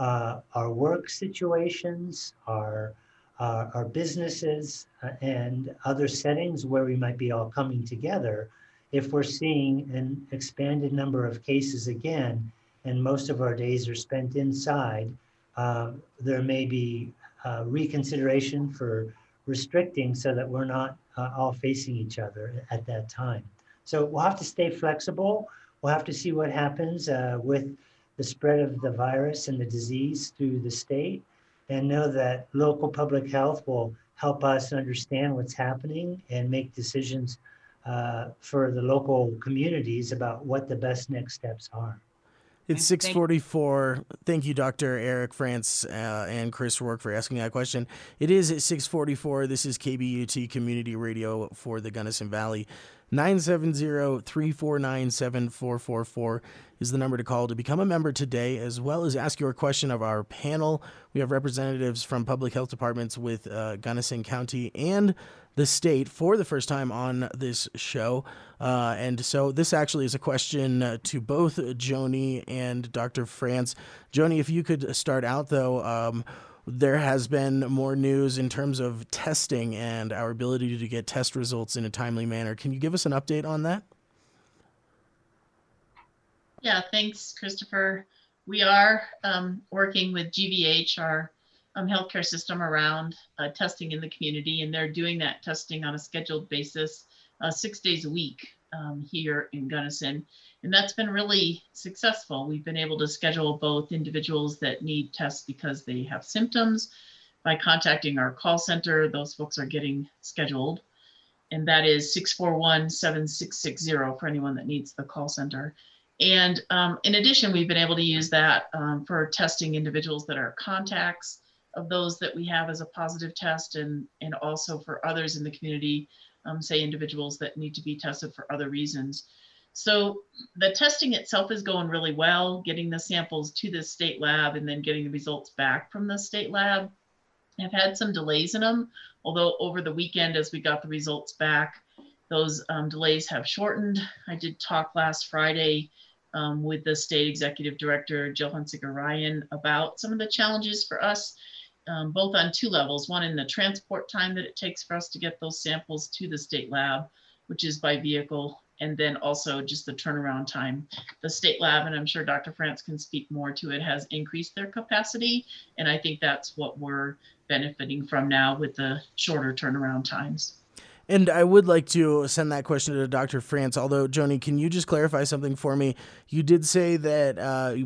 uh, our work situations, our uh, our businesses, uh, and other settings where we might be all coming together if we're seeing an expanded number of cases again, and most of our days are spent inside, uh, there may be uh, reconsideration for restricting so that we're not uh, all facing each other at that time. So we'll have to stay flexible. We'll have to see what happens uh, with the spread of the virus and the disease through the state. and know that local public health will help us understand what's happening and make decisions uh, for the local communities about what the best next steps are. It's 644. Thank you, Dr. Eric France uh, and Chris Rourke for asking that question. It is at 644. This is KBUT Community Radio for the Gunnison Valley. 970-349-7444 is the number to call to become a member today, as well as ask your question of our panel. We have representatives from public health departments with uh, Gunnison County and the state for the first time on this show. Uh, and so this actually is a question uh, to both Joni and Dr. France. Joni, if you could start out though, um, there has been more news in terms of testing and our ability to get test results in a timely manner. Can you give us an update on that? Yeah, thanks, Christopher. We are um, working with GVH, our um, healthcare system around uh, testing in the community, and they're doing that testing on a scheduled basis, uh, six days a week um, here in Gunnison. And that's been really successful. We've been able to schedule both individuals that need tests because they have symptoms. By contacting our call center, those folks are getting scheduled. And that is 641 7660 for anyone that needs the call center. And um, in addition, we've been able to use that um, for testing individuals that are contacts of those that we have as a positive test and, and also for others in the community, um, say individuals that need to be tested for other reasons. So the testing itself is going really well, getting the samples to the state lab and then getting the results back from the state lab. I've had some delays in them, although over the weekend as we got the results back, those um, delays have shortened. I did talk last Friday um, with the state executive director, Jill Hunsaker Ryan, about some of the challenges for us um, both on two levels, one in the transport time that it takes for us to get those samples to the state lab, which is by vehicle, and then also just the turnaround time. The state lab, and I'm sure Dr. France can speak more to it, has increased their capacity. And I think that's what we're benefiting from now with the shorter turnaround times. And I would like to send that question to Dr. France. Although, Joni, can you just clarify something for me? You did say that uh,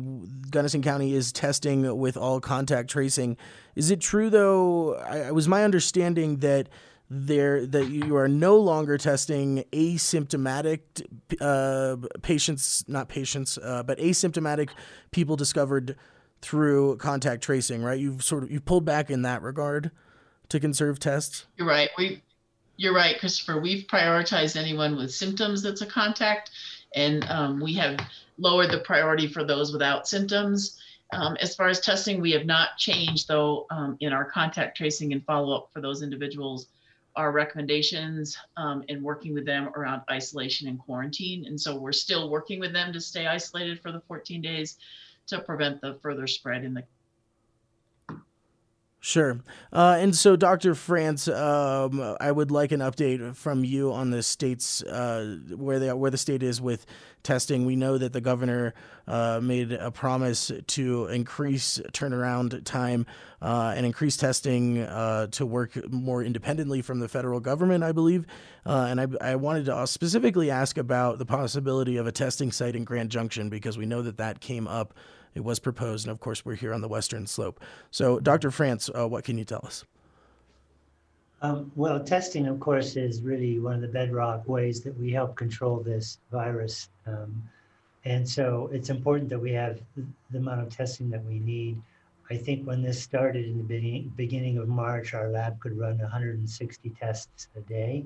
Gunnison County is testing with all contact tracing. Is it true, though? I, it was my understanding that there that you are no longer testing asymptomatic uh, patients, not patients, uh, but asymptomatic people discovered through contact tracing, right? You've sort of you've pulled back in that regard to conserve tests. You're right. We you're right, Christopher. We've prioritized anyone with symptoms that's a contact, and um, we have lowered the priority for those without symptoms. Um, as far as testing, we have not changed, though, um, in our contact tracing and follow up for those individuals, our recommendations um, and working with them around isolation and quarantine. And so we're still working with them to stay isolated for the 14 days to prevent the further spread in the Sure. Uh, and so, Dr. France, um, I would like an update from you on the states uh, where they are, where the state is with testing. We know that the governor uh, made a promise to increase turnaround time uh, and increase testing uh, to work more independently from the federal government, I believe. Uh, and I, I wanted to specifically ask about the possibility of a testing site in Grand Junction because we know that that came up it was proposed, and of course, we're here on the western slope. So, Dr. France, uh, what can you tell us? Um, well, testing, of course, is really one of the bedrock ways that we help control this virus. Um, and so it's important that we have the amount of testing that we need. I think when this started in the beginning of March, our lab could run 160 tests a day.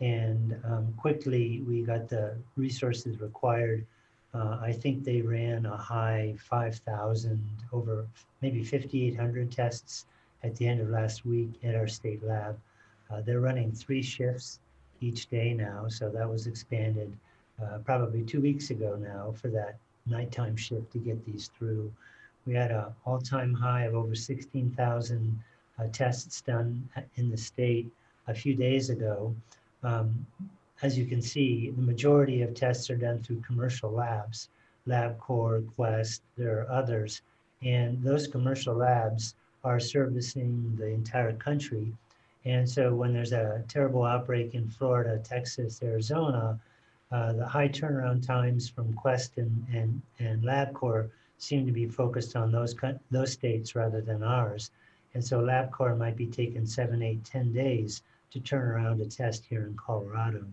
And um, quickly, we got the resources required uh, I think they ran a high 5,000, over maybe 5,800 tests at the end of last week at our state lab. Uh, they're running three shifts each day now, so that was expanded uh, probably two weeks ago now for that nighttime shift to get these through. We had an all-time high of over 16,000 uh, tests done in the state a few days ago. Um, as you can see, the majority of tests are done through commercial labs, LabCorp, Quest, there are others. And those commercial labs are servicing the entire country. And so when there's a terrible outbreak in Florida, Texas, Arizona, uh, the high turnaround times from Quest and, and, and LabCorp seem to be focused on those, those states rather than ours. And so LabCorp might be taking seven, eight, ten days to turn around a test here in Colorado.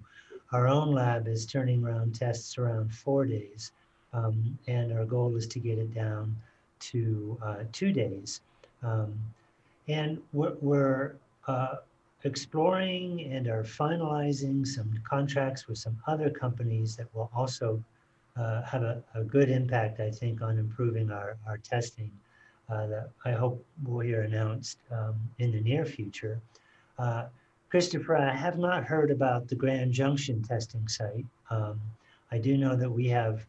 Our own lab is turning around tests around four days. Um, and our goal is to get it down to uh, two days. Um, and we're, we're uh, exploring and are finalizing some contracts with some other companies that will also uh, have a, a, good impact, I think, on improving our, our testing uh, that I hope we'll hear announced um, in the near future. Christopher, I have not heard about the Grand Junction testing site. Um, I do know that we have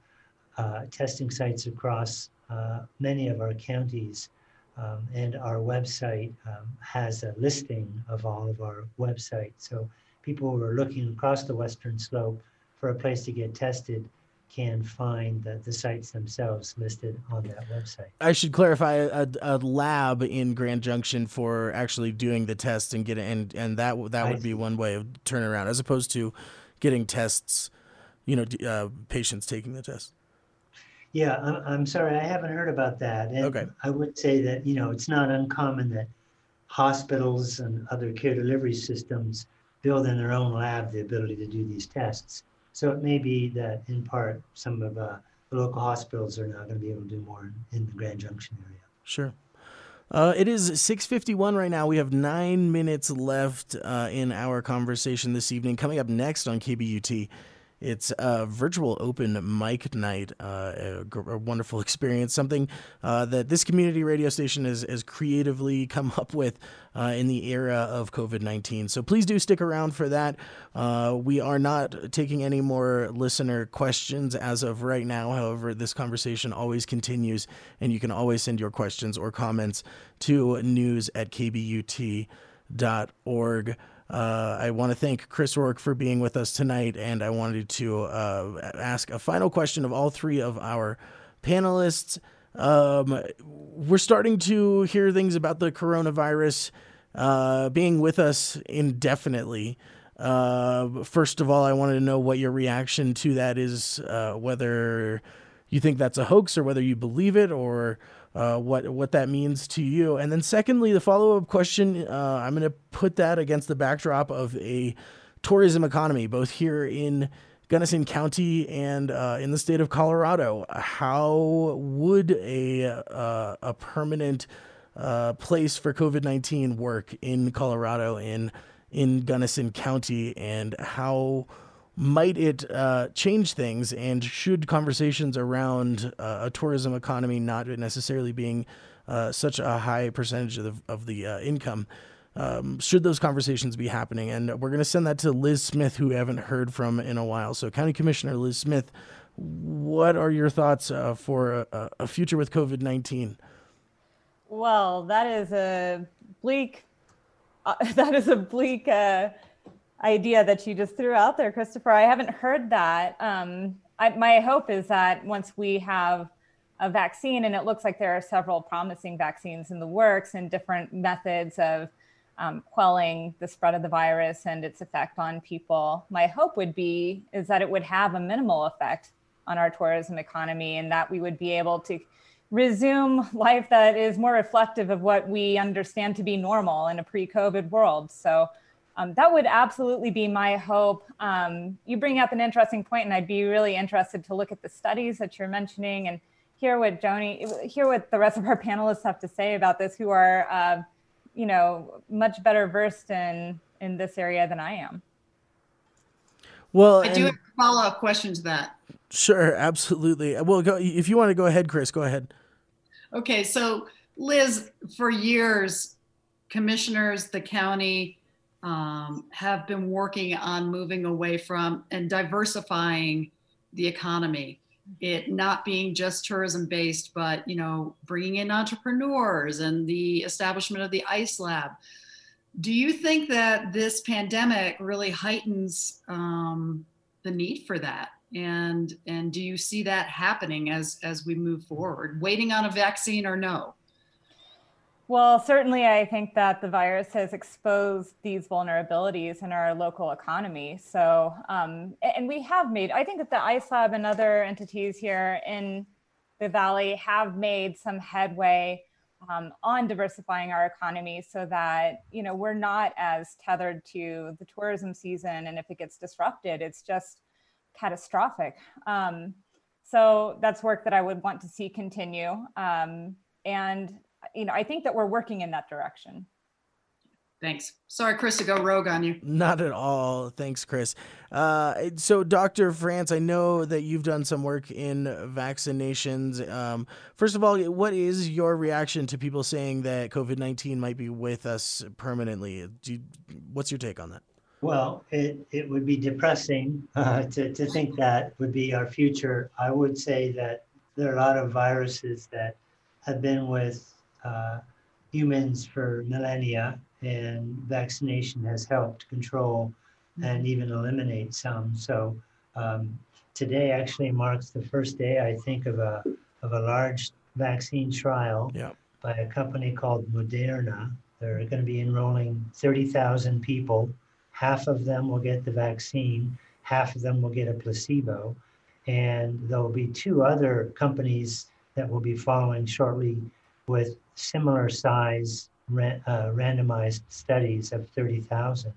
uh, testing sites across uh, many of our counties. Um, and our website um, has a listing of all of our websites. So people who are looking across the Western Slope for a place to get tested can find the, the sites themselves listed on that website. I should clarify a, a lab in Grand Junction for actually doing the test and getting and and that that would be one way of turning around as opposed to getting tests, you know, uh, patients taking the test. Yeah, I'm, I'm sorry, I haven't heard about that. And okay. I would say that, you know, it's not uncommon that hospitals and other care delivery systems build in their own lab the ability to do these tests. So it may be that in part, some of uh, the local hospitals are now going to be able to do more in, the Grand Junction area. Sure. Uh, it is 6:51 right now. We have nine minutes left uh, in our conversation this evening. Coming up next on KBUT, it's a virtual open mic night, uh, wonderful experience, something uh, that this community radio station has, has creatively come up with uh, in the era of COVID 19. So please do stick around for that. Uh, we are not taking any more listener questions as of right now. However, this conversation always continues, and you can always send your questions or comments to news at kbut.org. Uh, I want to thank Chris Rourke for being with us tonight, and I wanted to uh, ask a final question of all three of our panelists. Um, we're starting to hear things about the coronavirus uh, being with us indefinitely. Uh, first of all, I wanted to know what your reaction to that is, uh, whether you think that's a hoax or whether you believe it, or uh, what what that means to you. And then secondly, the follow up question, uh, I'm going to put that against the backdrop of a tourism economy, both here in Gunnison County and uh, in the state of Colorado. How would a uh, a permanent uh, place for COVID nineteen work in Colorado in in Gunnison County, and how might it uh, change things? And should conversations around uh, a tourism economy not necessarily being uh, such a high percentage of the, of the uh, income, um, should those conversations be happening? And we're going to send that to Liz Smith, who we haven't heard from in a while. So, County Commissioner Liz Smith, what are your thoughts uh, for a, a, future with COVID 19? Well, that is a bleak. Uh, that is a bleak idea that you just threw out there, Christopher. I haven't heard that. Um, I, my hope is that once we have a vaccine, and it looks like there are several promising vaccines in the works and different methods of um, quelling the spread of the virus and its effect on people. My hope would be is that it would have a minimal effect on our tourism economy, and that we would be able to resume life that is more reflective of what we understand to be normal in a pre-COVID world. So um, that would absolutely be my hope. Um, you bring up an interesting point, and I'd be really interested to look at the studies that you're mentioning and hear what Joni, hear what the rest of our panelists have to say about this, who are, uh, you know, much better versed in in this area than I am. Well, I do have a follow up question to that. Sure, absolutely. Well, go, if you want to go ahead, Chris, go ahead. Okay, so Liz, for years, commissioners, the county, um, have been working on moving away from and diversifying the economy. It not being just tourism based but you know bringing in entrepreneurs and the establishment of the ice lab. Do you think that this pandemic really heightens um, the need for that? And and do you see that happening as as we move forward? Waiting on a vaccine or no well, certainly, I think that the virus has exposed these vulnerabilities in our local economy. So, um, and we have made, I think that the ICE Lab and other entities here in the Valley have made some headway um, on diversifying our economy so that you know we're not as tethered to the tourism season and if it gets disrupted it's just catastrophic um, so that's work that i would want to see continue um, and you know i think that we're working in that direction Thanks. Sorry, Chris, to go rogue on you. Not at all. Thanks, Chris. Uh, so, Dr. France, I know that you've done some work in vaccinations. Um, first of all, what is your reaction to people saying that COVID 19 might be with us permanently? You, what's your take on that? Well, it, it would be depressing uh, to, to think that would be our future. I would say that there are a lot of viruses that have been with uh, humans for millennia and vaccination has helped control and even eliminate some. So um, today actually marks the first day, I think, of a of a large vaccine trial yeah. by a company called Moderna. They're going to be enrolling 30,000 people. Half of them will get the vaccine, half of them will get a placebo. And there will be two other companies that will be following shortly with similar size uh, randomized studies of 30,000.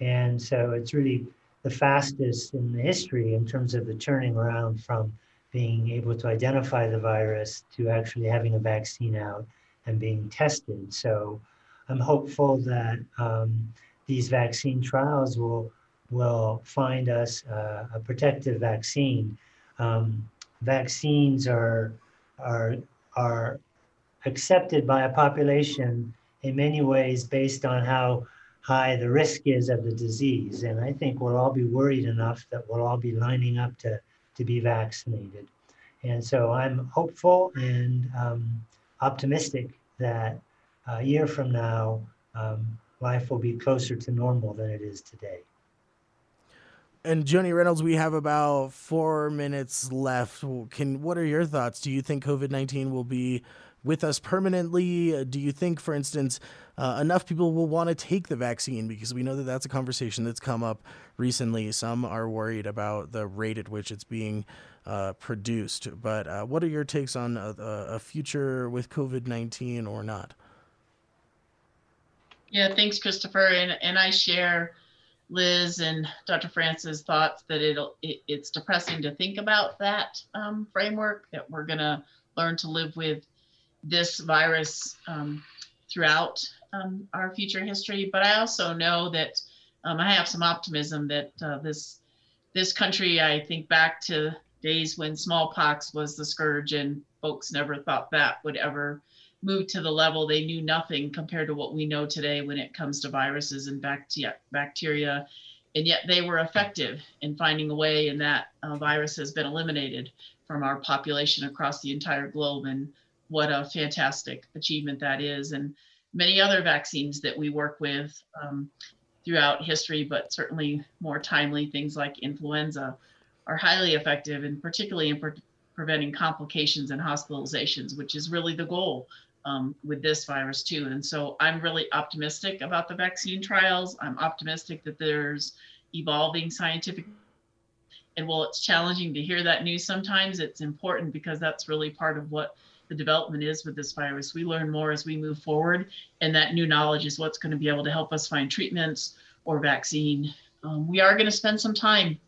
And so it's really the fastest in the history in terms of the turning around from being able to identify the virus to actually having a vaccine out and being tested. So I'm hopeful that um, these vaccine trials will will find us uh, a protective vaccine. Um, vaccines are are are accepted by a population in many ways based on how high the risk is of the disease. And I think we'll all be worried enough that we'll all be lining up to, to be vaccinated. And so I'm hopeful and um, optimistic that a year from now, um, life will be closer to normal than it is today. And Joni Reynolds, we have about four minutes left. Can what are your thoughts? Do you think COVID nineteen will be with us permanently? Uh, do you think, for instance, uh, enough people will want to take the vaccine? Because we know that that's a conversation that's come up recently. Some are worried about the rate at which it's being uh, produced. But uh, what are your takes on a, a future with COVID 19 or not? Yeah, thanks, Christopher. And, and I share Liz and Dr. France's thoughts that it'll, it, it's depressing to think about that um, framework, that we're going to learn to live with this virus um, throughout um, our future history. But I also know that um, I have some optimism that uh, this this country. I think back to days when smallpox was the scourge, and folks never thought that would ever move to the level they knew nothing compared to what we know today when it comes to viruses and bacteria. And yet they were effective in finding a way, and that uh, virus has been eliminated from our population across the entire globe. And what a fantastic achievement that is. And many other vaccines that we work with um, throughout history, but certainly more timely, things like influenza, are highly effective and particularly in pre- preventing complications and hospitalizations, which is really the goal um, with this virus too. And so I'm really optimistic about the vaccine trials. I'm optimistic that there's evolving scientific and while it's challenging to hear that news sometimes, it's important because that's really part of what the development is with this virus. We learn more as we move forward, and that new knowledge is what's going to be able to help us find treatments or vaccine. Um, we are going to spend some time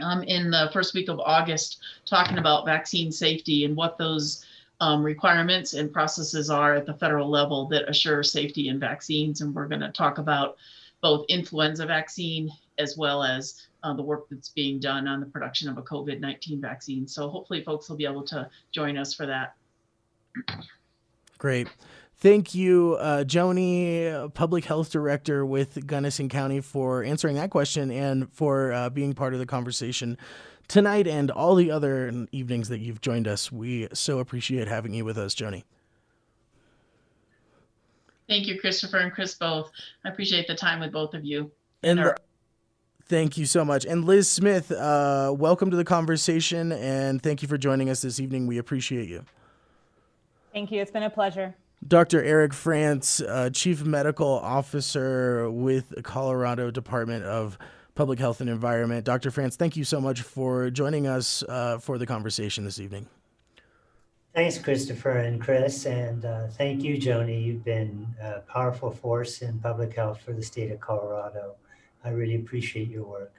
um, in the first week of August talking about vaccine safety and what those um, requirements and processes are at the federal level that assure safety in vaccines. And we're going to talk about both influenza vaccine as well as uh, the work that's being done on the production of a COVID 19 vaccine. So hopefully, folks will be able to join us for that. Great. Thank you, uh, Joni, Public Health Director with Gunnison County, for answering that question and for uh, being part of the conversation tonight and all the other evenings that you've joined us. We so appreciate having you with us, Joni. Thank you, Christopher and Chris both. I appreciate the time with both of you. And, and thank you so much. And Liz Smith, uh, welcome to the conversation and thank you for joining us this evening. We appreciate you. Thank you. It's been a pleasure. Dr. Eric France, uh, Chief Medical Officer with the Colorado Department of Public Health and Environment. Dr. France, thank you so much for joining us uh, for the conversation this evening. Thanks, Christopher and Chris, and uh, thank you, Joni. You've been a powerful force in public health for the state of Colorado. I really appreciate your work.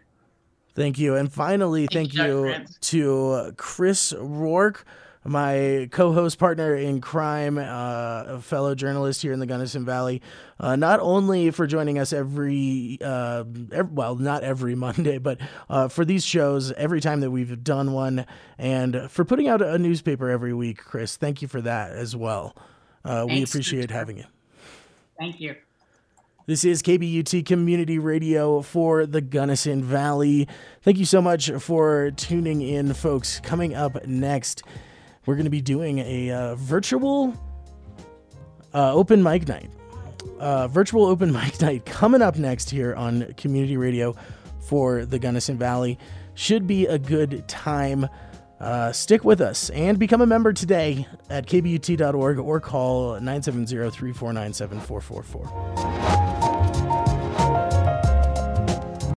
Thank you. And finally, thank, Thank you, you to Chris Rourke, my co host partner in crime, uh, a fellow journalist here in the Gunnison Valley, uh, not only for joining us every, uh, ev- well, not every Monday, but uh, for these shows every time that we've done one, and for putting out a newspaper every week, Chris. Thank you for that as well. Uh, we appreciate having you. Thank you. This is KBUT Community Radio for the Gunnison Valley. Thank you so much for tuning in, folks. Coming up next, we're going to be doing a uh, virtual uh, open mic night. Uh, virtual open mic night coming up next here on Community Radio for the Gunnison Valley. Should be a good time. Uh, stick with us and become a member today at kbut.org or call 970 349 7444.